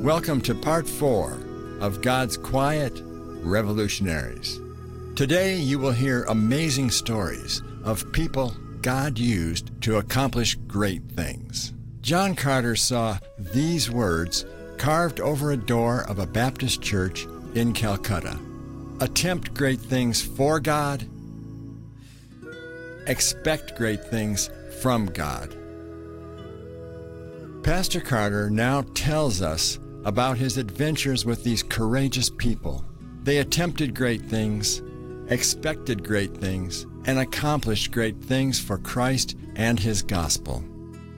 Welcome to part four of God's Quiet Revolutionaries. Today you will hear amazing stories of people God used to accomplish great things. John Carter saw these words carved over a door of a Baptist church in Calcutta Attempt great things for God, expect great things from God. Pastor Carter now tells us about his adventures with these courageous people. They attempted great things, expected great things, and accomplished great things for Christ and his gospel.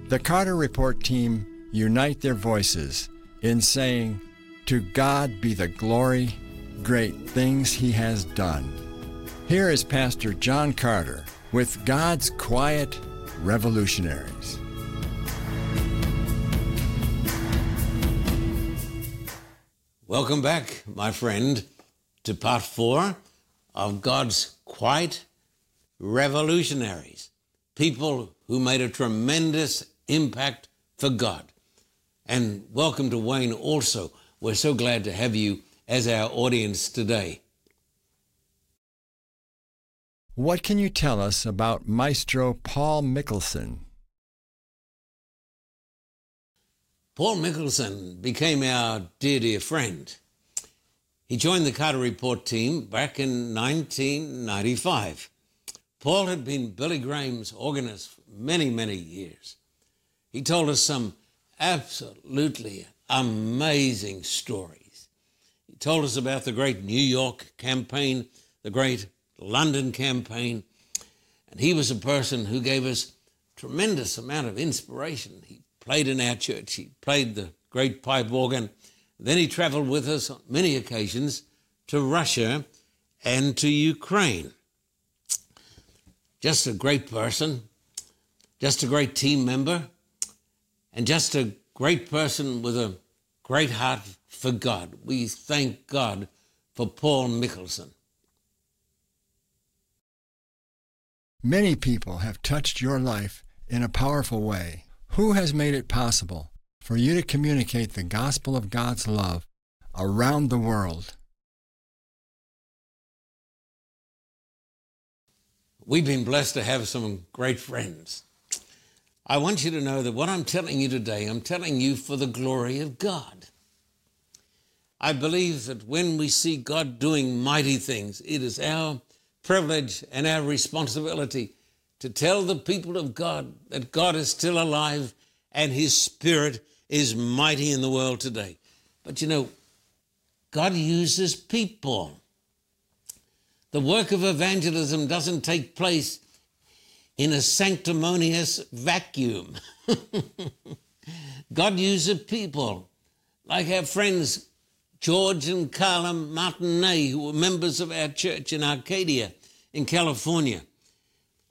The Carter Report team unite their voices in saying, To God be the glory, great things he has done. Here is Pastor John Carter with God's Quiet Revolutionaries. Welcome back, my friend, to part four of God's Quiet Revolutionaries, people who made a tremendous impact for God. And welcome to Wayne also. We're so glad to have you as our audience today. What can you tell us about Maestro Paul Mickelson? Paul Mickelson became our dear, dear friend. He joined the Carter Report team back in 1995. Paul had been Billy Graham's organist for many, many years. He told us some absolutely amazing stories. He told us about the great New York campaign, the great London campaign, and he was a person who gave us tremendous amount of inspiration. He played in our church. He played the great pipe organ. Then he traveled with us on many occasions to Russia and to Ukraine. Just a great person, just a great team member, and just a great person with a great heart for God. We thank God for Paul Mickelson. Many people have touched your life in a powerful way. Who has made it possible for you to communicate the gospel of God's love around the world? We've been blessed to have some great friends. I want you to know that what I'm telling you today, I'm telling you for the glory of God. I believe that when we see God doing mighty things, it is our privilege and our responsibility to tell the people of God that God is still alive and His Spirit is mighty in the world today. But you know, God uses people. The work of evangelism doesn't take place in a sanctimonious vacuum. God uses people like our friends George and Carla Martinet, who were members of our church in Arcadia in California,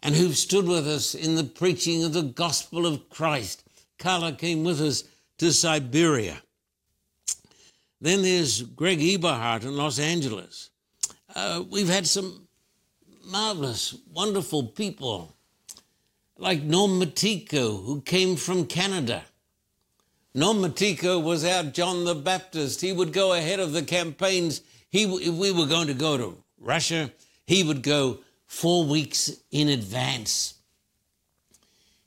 and who've stood with us in the preaching of the gospel of Christ. Carla came with us to Siberia. Then there's Greg Eberhardt in Los Angeles. Uh, we've had some marvelous, wonderful people like Norm Matico, who came from Canada. Norm Matico was our John the Baptist. He would go ahead of the campaigns. He, if we were going to go to Russia, he would go four weeks in advance.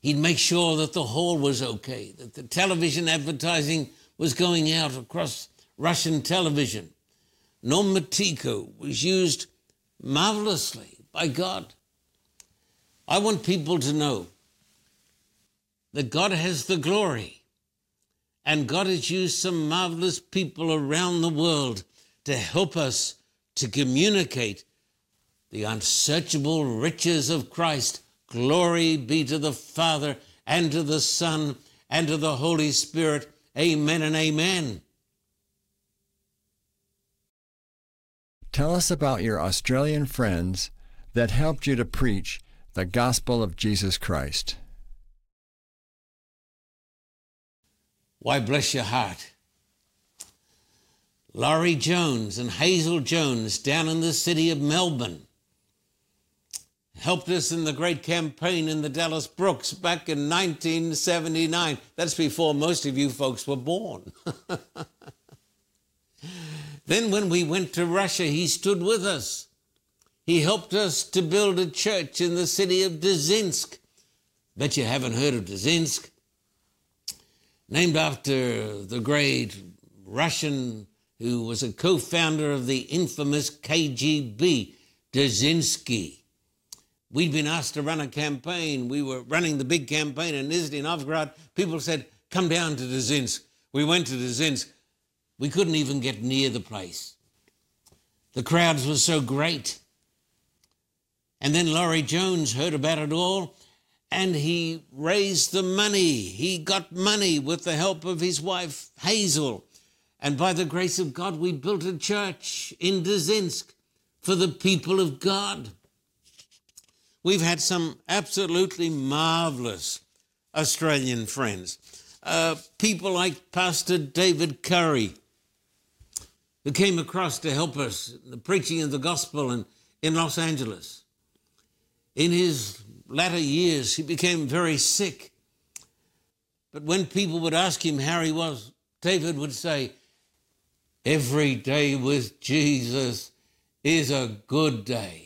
He'd make sure that the hall was okay, that the television advertising was going out across Russian television. Norm was used marvelously by God. I want people to know that God has the glory and God has used some marvelous people around the world to help us to communicate the unsearchable riches of Christ. Glory be to the Father and to the Son and to the Holy Spirit. Amen and amen. Tell us about your Australian friends that helped you to preach the gospel of Jesus Christ. Why, bless your heart. Laurie Jones and Hazel Jones down in the city of Melbourne helped us in the great campaign in the Dallas Brooks back in 1979. That's before most of you folks were born. Then, when we went to Russia, he stood with us. He helped us to build a church in the city of Dzerzhinsk. Bet you haven't heard of Dzerzhinsk. Named after the great Russian who was a co founder of the infamous KGB, Dzerzhinsky. We'd been asked to run a campaign. We were running the big campaign in Nizhny Novgorod. People said, Come down to Dzerzhinsk. We went to Dzerzhinsk. We couldn't even get near the place. The crowds were so great. And then Laurie Jones heard about it all and he raised the money. He got money with the help of his wife, Hazel. And by the grace of God, we built a church in Dzerzhinsk for the people of God. We've had some absolutely marvelous Australian friends. Uh, people like Pastor David Curry, who came across to help us the preaching of the gospel in, in Los Angeles. In his latter years, he became very sick. But when people would ask him how he was, David would say, Every day with Jesus is a good day.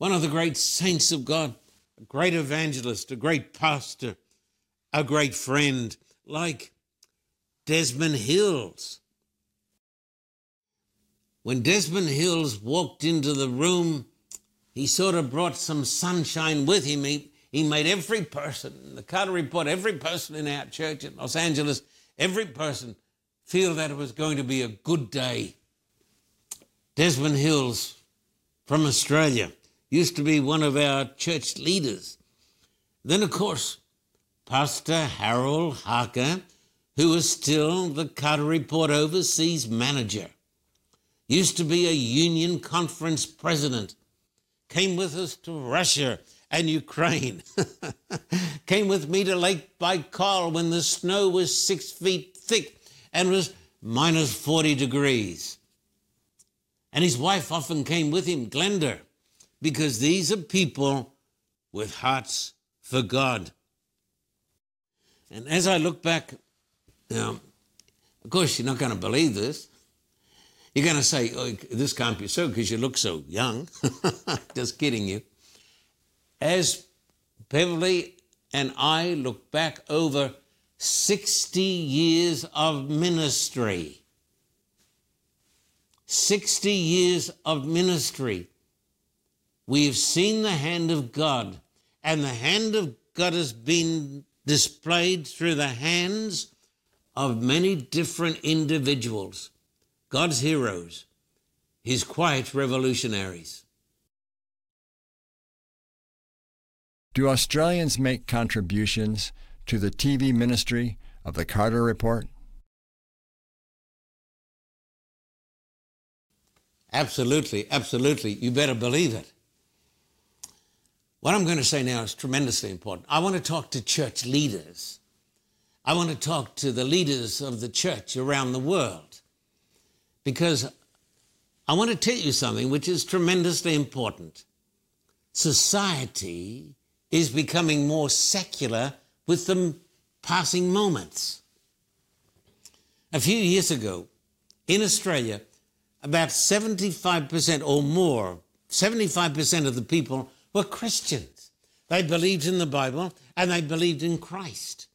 One of the great saints of God, a great evangelist, a great pastor, a great friend, like Desmond Hills. When Desmond Hills walked into the room, he sort of brought some sunshine with him. He, he made every person, the Carter Report, every person in our church in Los Angeles, every person feel that it was going to be a good day. Desmond Hills from Australia used to be one of our church leaders. Then, of course, Pastor Harold Harker, who is still the Carter Report overseas manager, used to be a union conference president came with us to Russia and Ukraine, came with me to Lake Baikal when the snow was six feet thick and was minus 40 degrees. And his wife often came with him, Glenda, because these are people with hearts for God. And as I look back, now, of course, you're not going to believe this. You're going to say, oh, this can't be so because you look so young. Just kidding you. As Beverly and I look back over 60 years of ministry, 60 years of ministry, we have seen the hand of God, and the hand of God has been displayed through the hands of many different individuals. God's heroes, his quiet revolutionaries. Do Australians make contributions to the TV ministry of the Carter Report? Absolutely, absolutely. You better believe it. What I'm going to say now is tremendously important. I want to talk to church leaders. I want to talk to the leaders of the church around the world because I want to tell you something which is tremendously important. Society is becoming more secular with the passing moments. A few years ago, in Australia, about 75% or more, 75% of the people were Christians. They believed in the Bible and they believed in Christ.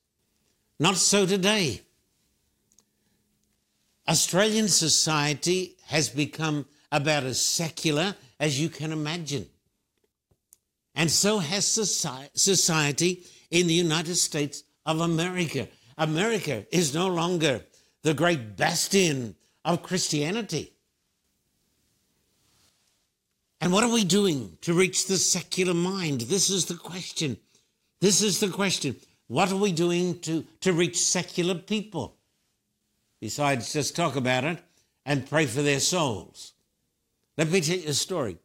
Not so today. Australian society has become about as secular as you can imagine. And so has society in the United States of America. America is no longer the great bastion of Christianity. And what are we doing to reach the secular mind? This is the question. This is the question. What are we doing to, to reach secular people? besides just talk about it and pray for their souls. Let me tell you a story.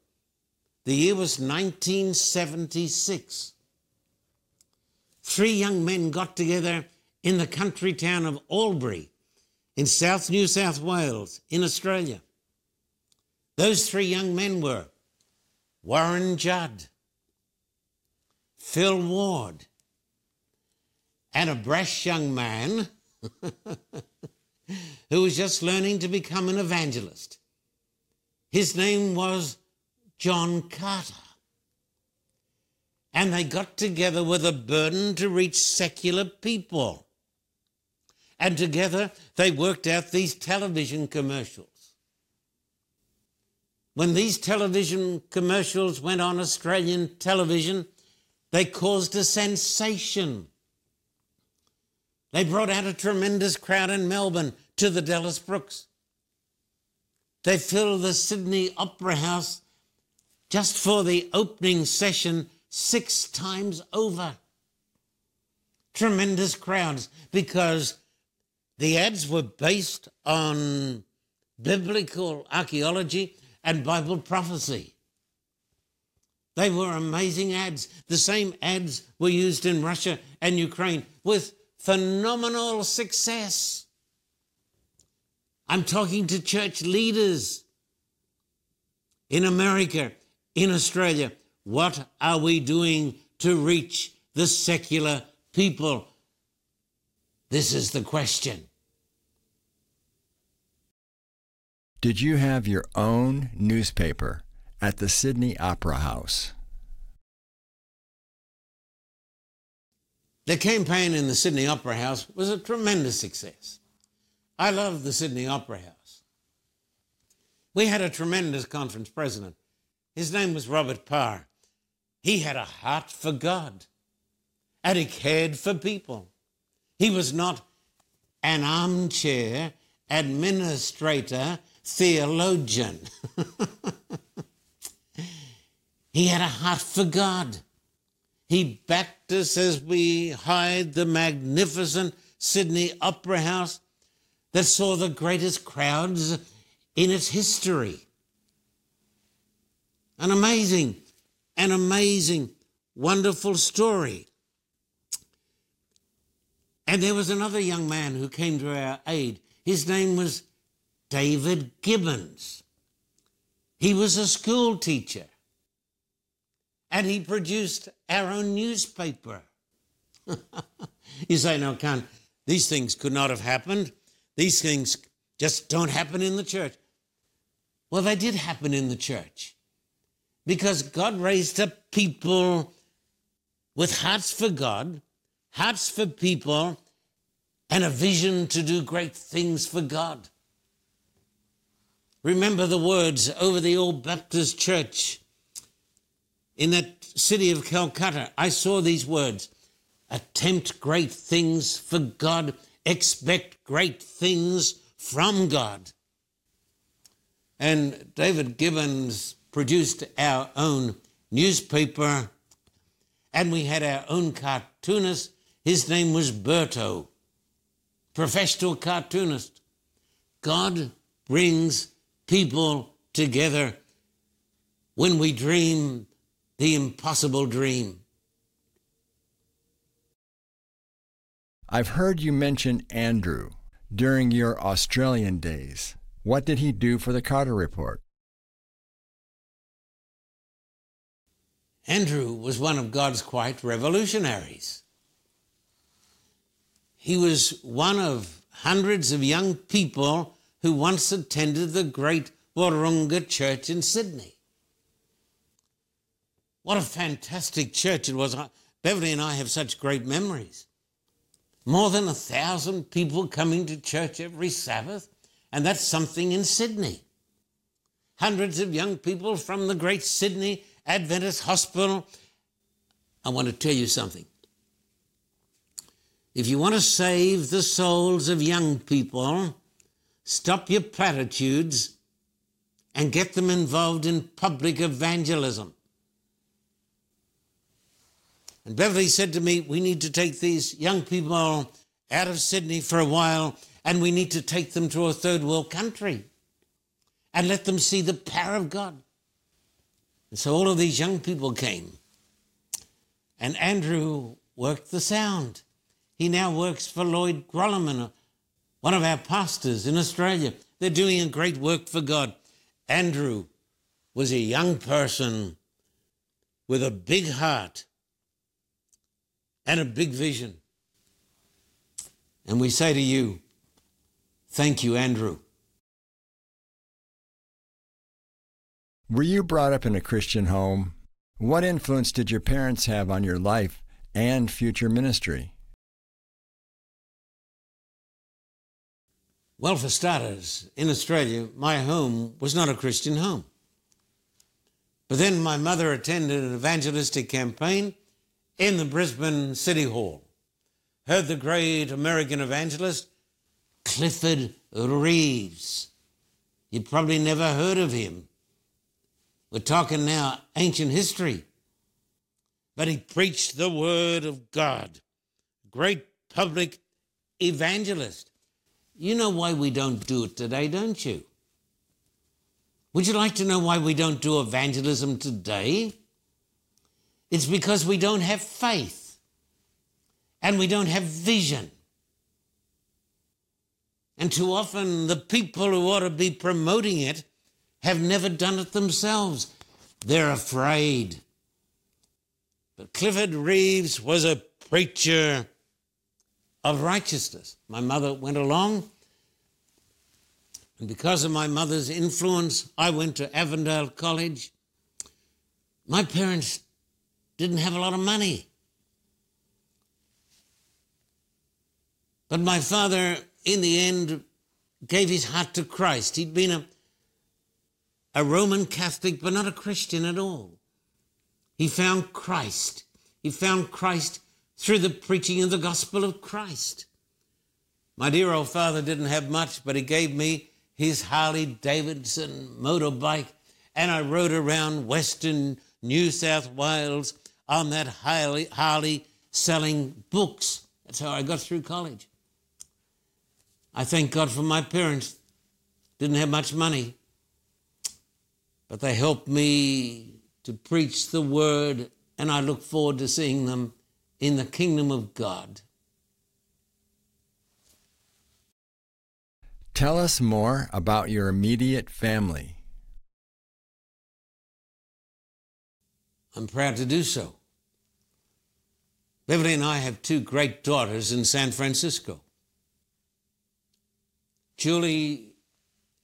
The year was 1976. Three young men got together in the country town of Albury in South New South Wales in Australia. Those three young men were Warren Judd, Phil Ward, and a brash young man who was just learning to become an evangelist. His name was John Carter. And they got together with a burden to reach secular people. And together they worked out these television commercials. When these television commercials went on Australian television, they caused a sensation. They brought out a tremendous crowd in Melbourne to the Dallas Brooks. They filled the Sydney Opera House just for the opening session six times over. Tremendous crowds because the ads were based on biblical archaeology and Bible prophecy. They were amazing ads. The same ads were used in Russia and Ukraine with phenomenal success. I'm talking to church leaders in America, in Australia. What are we doing to reach the secular people? This is the question. Did you have your own newspaper at the Sydney Opera House? The campaign in the Sydney Opera House was a tremendous success. I loved the Sydney Opera House. We had a tremendous conference president. His name was Robert Parr. He had a heart for God and he cared for people. He was not an armchair administrator theologian. he had a heart for God. He backed us as we hired the magnificent Sydney Opera House that saw the greatest crowds in its history. An amazing, an amazing, wonderful story. And there was another young man who came to our aid. His name was David Gibbons. He was a school teacher and he produced our own newspaper. you say, no, can these things could not have happened. These things just don't happen in the church. Well, they did happen in the church because God raised up people with hearts for God, hearts for people, and a vision to do great things for God. Remember the words over the old Baptist church in that city of Calcutta. I saw these words attempt great things for God, expect great things from God. And David Gibbons produced our own newspaper, and we had our own cartoonist. His name was Berto, professional cartoonist. God brings people together when we dream the impossible dream. I've heard you mention Andrew during your Australian days. What did he do for the Carter Report? Andrew was one of God's quiet revolutionaries. He was one of hundreds of young people who once attended the great Wahroonga Church in Sydney. What a fantastic church it was. Beverly and I have such great memories. More than a thousand people coming to church every Sabbath, and that's something in Sydney. Hundreds of young people from the great Sydney Adventist Hospital. I want to tell you something. If you want to save the souls of young people, Stop your platitudes and get them involved in public evangelism. And Beverly said to me, We need to take these young people out of Sydney for a while and we need to take them to a third world country and let them see the power of God. And so all of these young people came. And Andrew worked the sound. He now works for Lloyd Grolimund, one of our pastors in Australia. They're doing a great work for God. Andrew was a young person with a big heart and a big vision. And we say to you, Thank you, Andrew. Were you brought up in a Christian home? What influence did your parents have on your life and future ministry? Well, for starters, in Australia, my home was not a Christian home. But then my mother attended an evangelistic campaign in the Brisbane City Hall. Heard the great American evangelist, Clifford Reeves. You'd probably never heard of him. We're talking now ancient history. But he preached the word of God. Great public evangelist. You know why we don't do it today, don't you? Would you like to know why we don't do evangelism today? It's because we don't have faith and we don't have vision. And too often, the people who ought to be promoting it have never done it themselves. They're afraid. But Clifford Reeves was a preacher of righteousness. My mother went along, and because of my mother's influence, I went to Avondale College. My parents didn't have a lot of money. But my father, in the end, gave his heart to Christ. He'd been a a Roman Catholic, but not a Christian at all. He found Christ. He found Christ through the preaching of the gospel of Christ. My dear old father didn't have much, but he gave me his Harley Davidson motorbike, and I rode around Western New South Wales on that Harley, Harley selling books. That's how I got through college. I thank God for my parents. Didn't have much money, but they helped me to preach the word, and I look forward to seeing them in the kingdom of God. Tell us more about your immediate family. I'm proud to do so. Beverly and I have two great daughters in San Francisco. Julie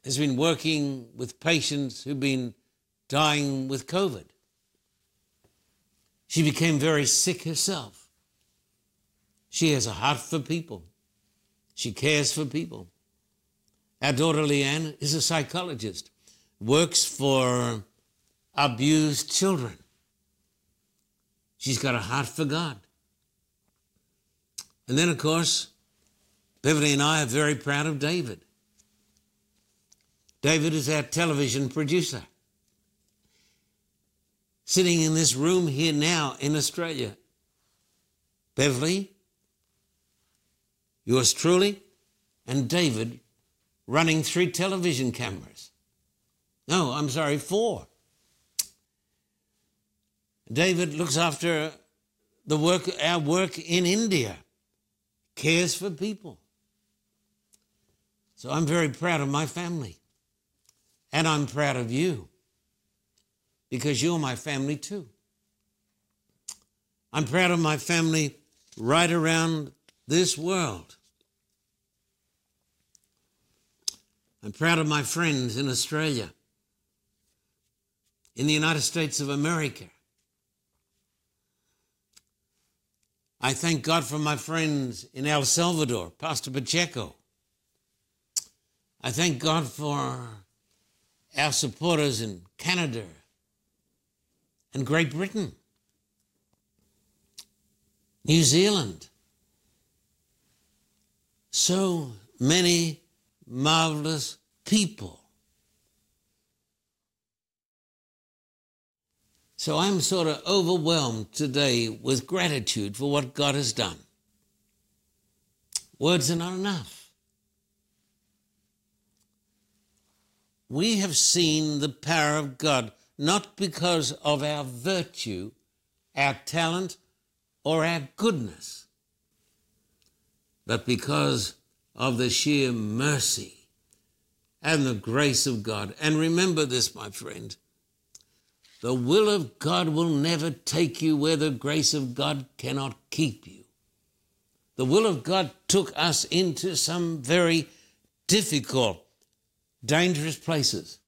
has been working with patients who've been dying with COVID. She became very sick herself. She has a heart for people. She cares for people. Our daughter Leanne is a psychologist, works for abused children. She's got a heart for God. And then, of course, Beverly and I are very proud of David. David is our television producer. Sitting in this room here now in Australia. Beverly, yours truly, and David running three television cameras. No, I'm sorry, four. David looks after the work, our work in India, cares for people. So I'm very proud of my family. And I'm proud of you because you're my family too. I'm proud of my family right around this world. I'm proud of my friends in Australia, in the United States of America. I thank God for my friends in El Salvador, Pastor Pacheco. I thank God for our supporters in Canada and Great Britain, New Zealand. So many marvelous people. So I'm sort of overwhelmed today with gratitude for what God has done. Words are not enough. we have seen the power of God, not because of our virtue, our talent, or our goodness, but because of the sheer mercy and the grace of God. And remember this, my friend the will of God will never take you where the grace of God cannot keep you. The will of God took us into some very difficult, dangerous places.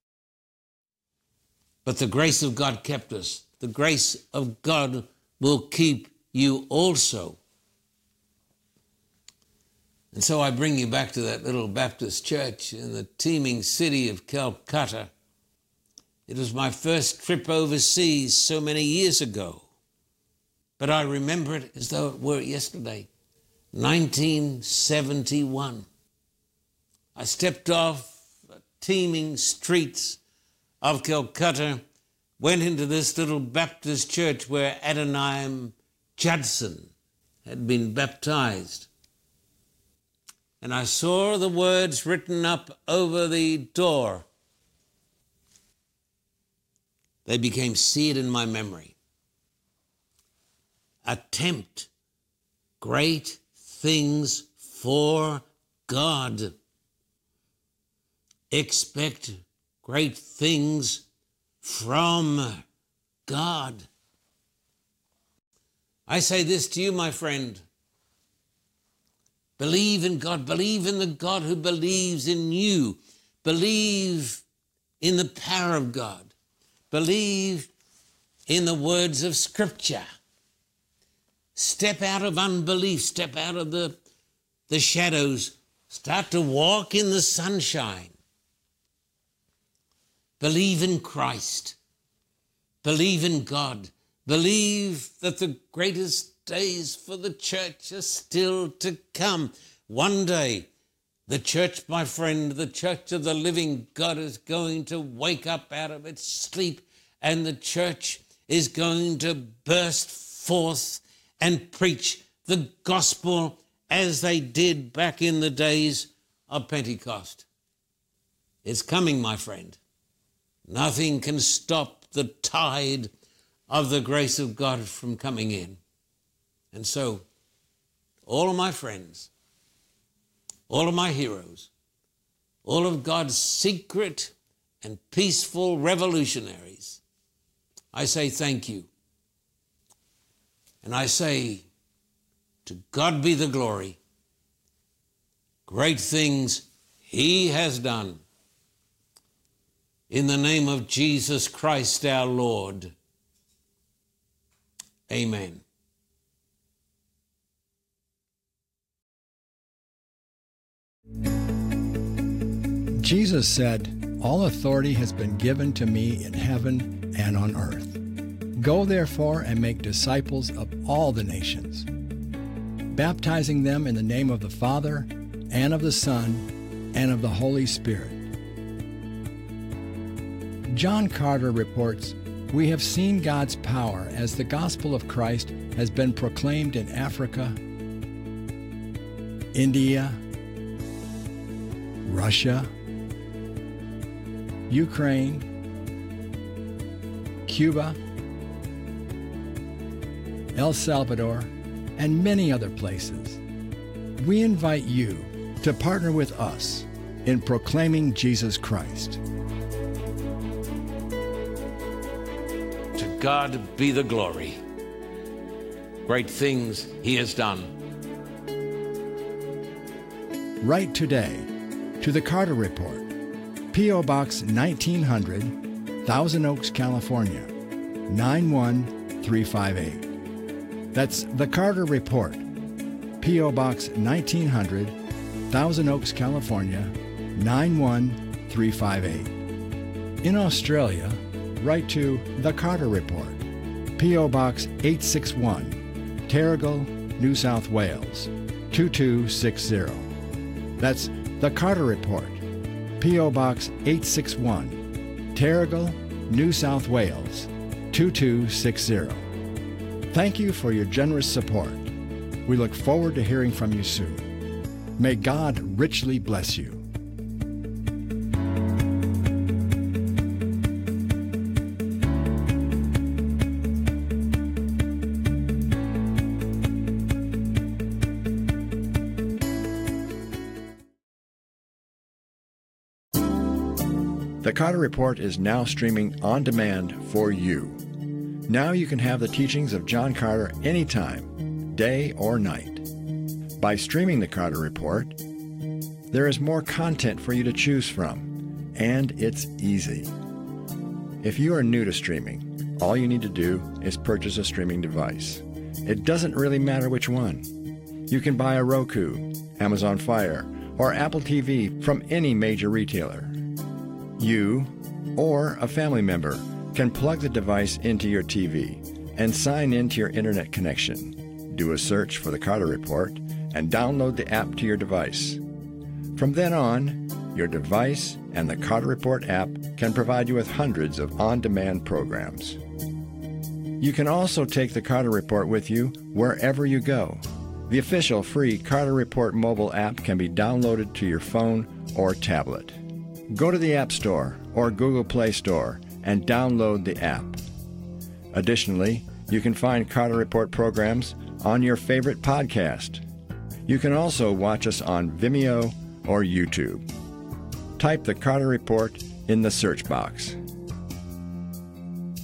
But the grace of God kept us. The grace of God will keep you also. And so I bring you back to that little Baptist church in the teeming city of Calcutta. It was my first trip overseas so many years ago. But I remember it as though it were yesterday, 1971. I stepped off the teeming streets of Calcutta, went into this little Baptist church where Adoniram Judson had been baptized. And I saw the words written up over the door. They became seared in my memory. Attempt great things for God expect great things from God. I say this to you, my friend. Believe in God. Believe in the God who believes in you. Believe in the power of God. Believe in the words of Scripture. Step out of unbelief. Step out of the, the shadows. Start to walk in the sunshine. Believe in Christ. Believe in God. Believe that the greatest days for the church are still to come. One day, the church, my friend, the church of the living God is going to wake up out of its sleep and the church is going to burst forth and preach the gospel as they did back in the days of Pentecost. It's coming, my friend. Nothing can stop the tide of the grace of God from coming in. And so, all of my friends, all of my heroes, all of God's secret and peaceful revolutionaries, I say thank you. And I say, to God be the glory. Great things He has done in the name of Jesus Christ our Lord. Amen. Jesus said, All authority has been given to me in heaven and on earth. Go therefore and make disciples of all the nations, baptizing them in the name of the Father, and of the Son, and of the Holy Spirit John Carter reports We have seen God's power as the gospel of Christ has been proclaimed in Africa, India, Russia, Ukraine, Cuba, El Salvador, and many other places. We invite you to partner with us in proclaiming Jesus Christ. To God be the glory. Great things He has done. Write today to the Carter Report, P.O. Box 1900, Thousand Oaks, California 91358. That's the Carter Report, P.O. Box 1900, Thousand Oaks, California 91358. In Australia, write to The Carter Report, P.O. Box 861, Terrigal, New South Wales 2260. That's The Carter Report, P.O. Box 861, Terrigal, New South Wales 2260. Thank you for your generous support. We look forward to hearing from you soon. May God richly bless you. Carter Report is now streaming on demand for you. Now you can have the teachings of John Carter anytime, day or night. By streaming the Carter Report, There is more content for you to choose from, and it's easy. If you are new to streaming, all you need to do is purchase a streaming device. It doesn't really matter which one. You can buy a Roku, Amazon Fire, or Apple TV from any major retailer. You or a family member can plug the device into your TV and sign into your internet connection. Do a search for the Carter Report and download the app to your device. From then on, your device and the Carter Report app can provide you with hundreds of on demand programs. You can also take the Carter Report with you wherever you go. The official free Carter Report mobile app can be downloaded to your phone or tablet. Go to the App Store or Google Play Store and download the app. Additionally, you can find Carter Report programs on your favorite podcast. You can also watch us on Vimeo or YouTube. Type the Carter Report in the search box.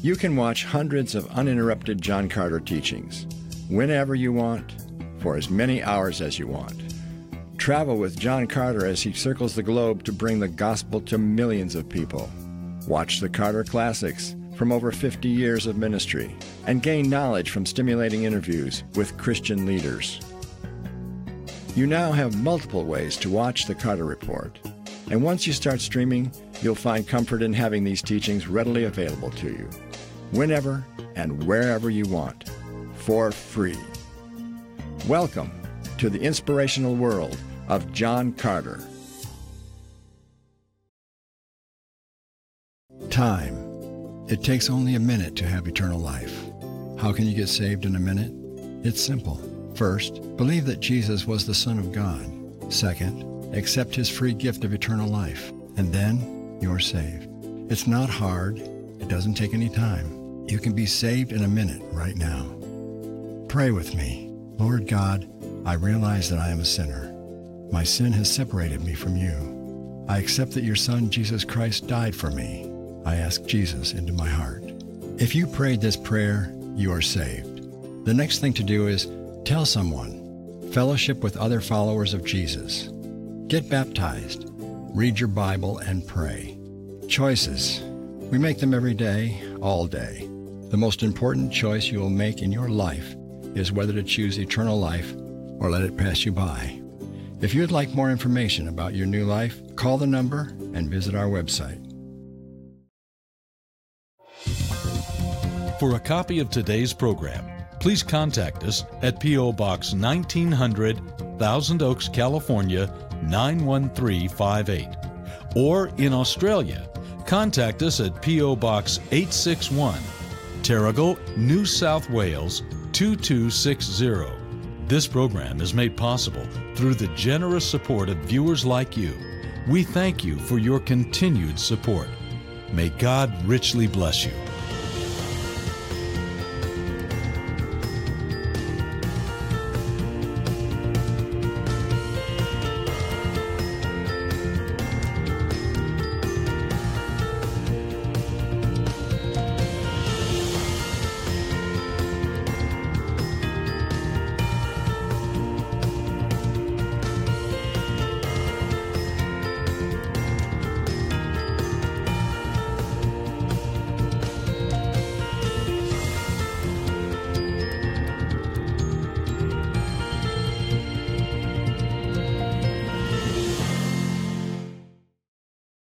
You can watch hundreds of uninterrupted John Carter teachings whenever you want, for as many hours as you want. Travel with John Carter as he circles the globe to bring the gospel to millions of people. Watch the Carter Classics from over 50 years of ministry and gain knowledge from stimulating interviews with Christian leaders. You now have multiple ways to watch the Carter Report. And once you start streaming, you'll find comfort in having these teachings readily available to you, whenever and wherever you want, for free. Welcome to the inspirational world of John Carter. Time. It takes only a minute to have eternal life. How can you get saved in a minute? It's simple. First, believe that Jesus was the Son of God. Second, accept his free gift of eternal life. And then you're saved. It's not hard. It doesn't take any time. You can be saved in a minute right now. Pray with me. Lord God, I realize that I am a sinner. My sin has separated me from you. I accept that your Son, Jesus Christ, died for me. I ask Jesus into my heart. If you prayed this prayer, you are saved. The next thing to do is Tell someone. Fellowship with other followers of Jesus. Get baptized. Read your Bible and pray. Choices. We make them every day, all day. The most important choice you will make in your life is whether to choose eternal life or let it pass you by. If you'd like more information about your new life, call the number and visit our website. For a copy of today's program, please contact us at P.O. Box 1900, Thousand Oaks, California 91358. Or in Australia, contact us at P.O. Box 861, Terrigal, New South Wales 2260. This program is made possible through the generous support of viewers like you. We thank you for your continued support. May God richly bless you.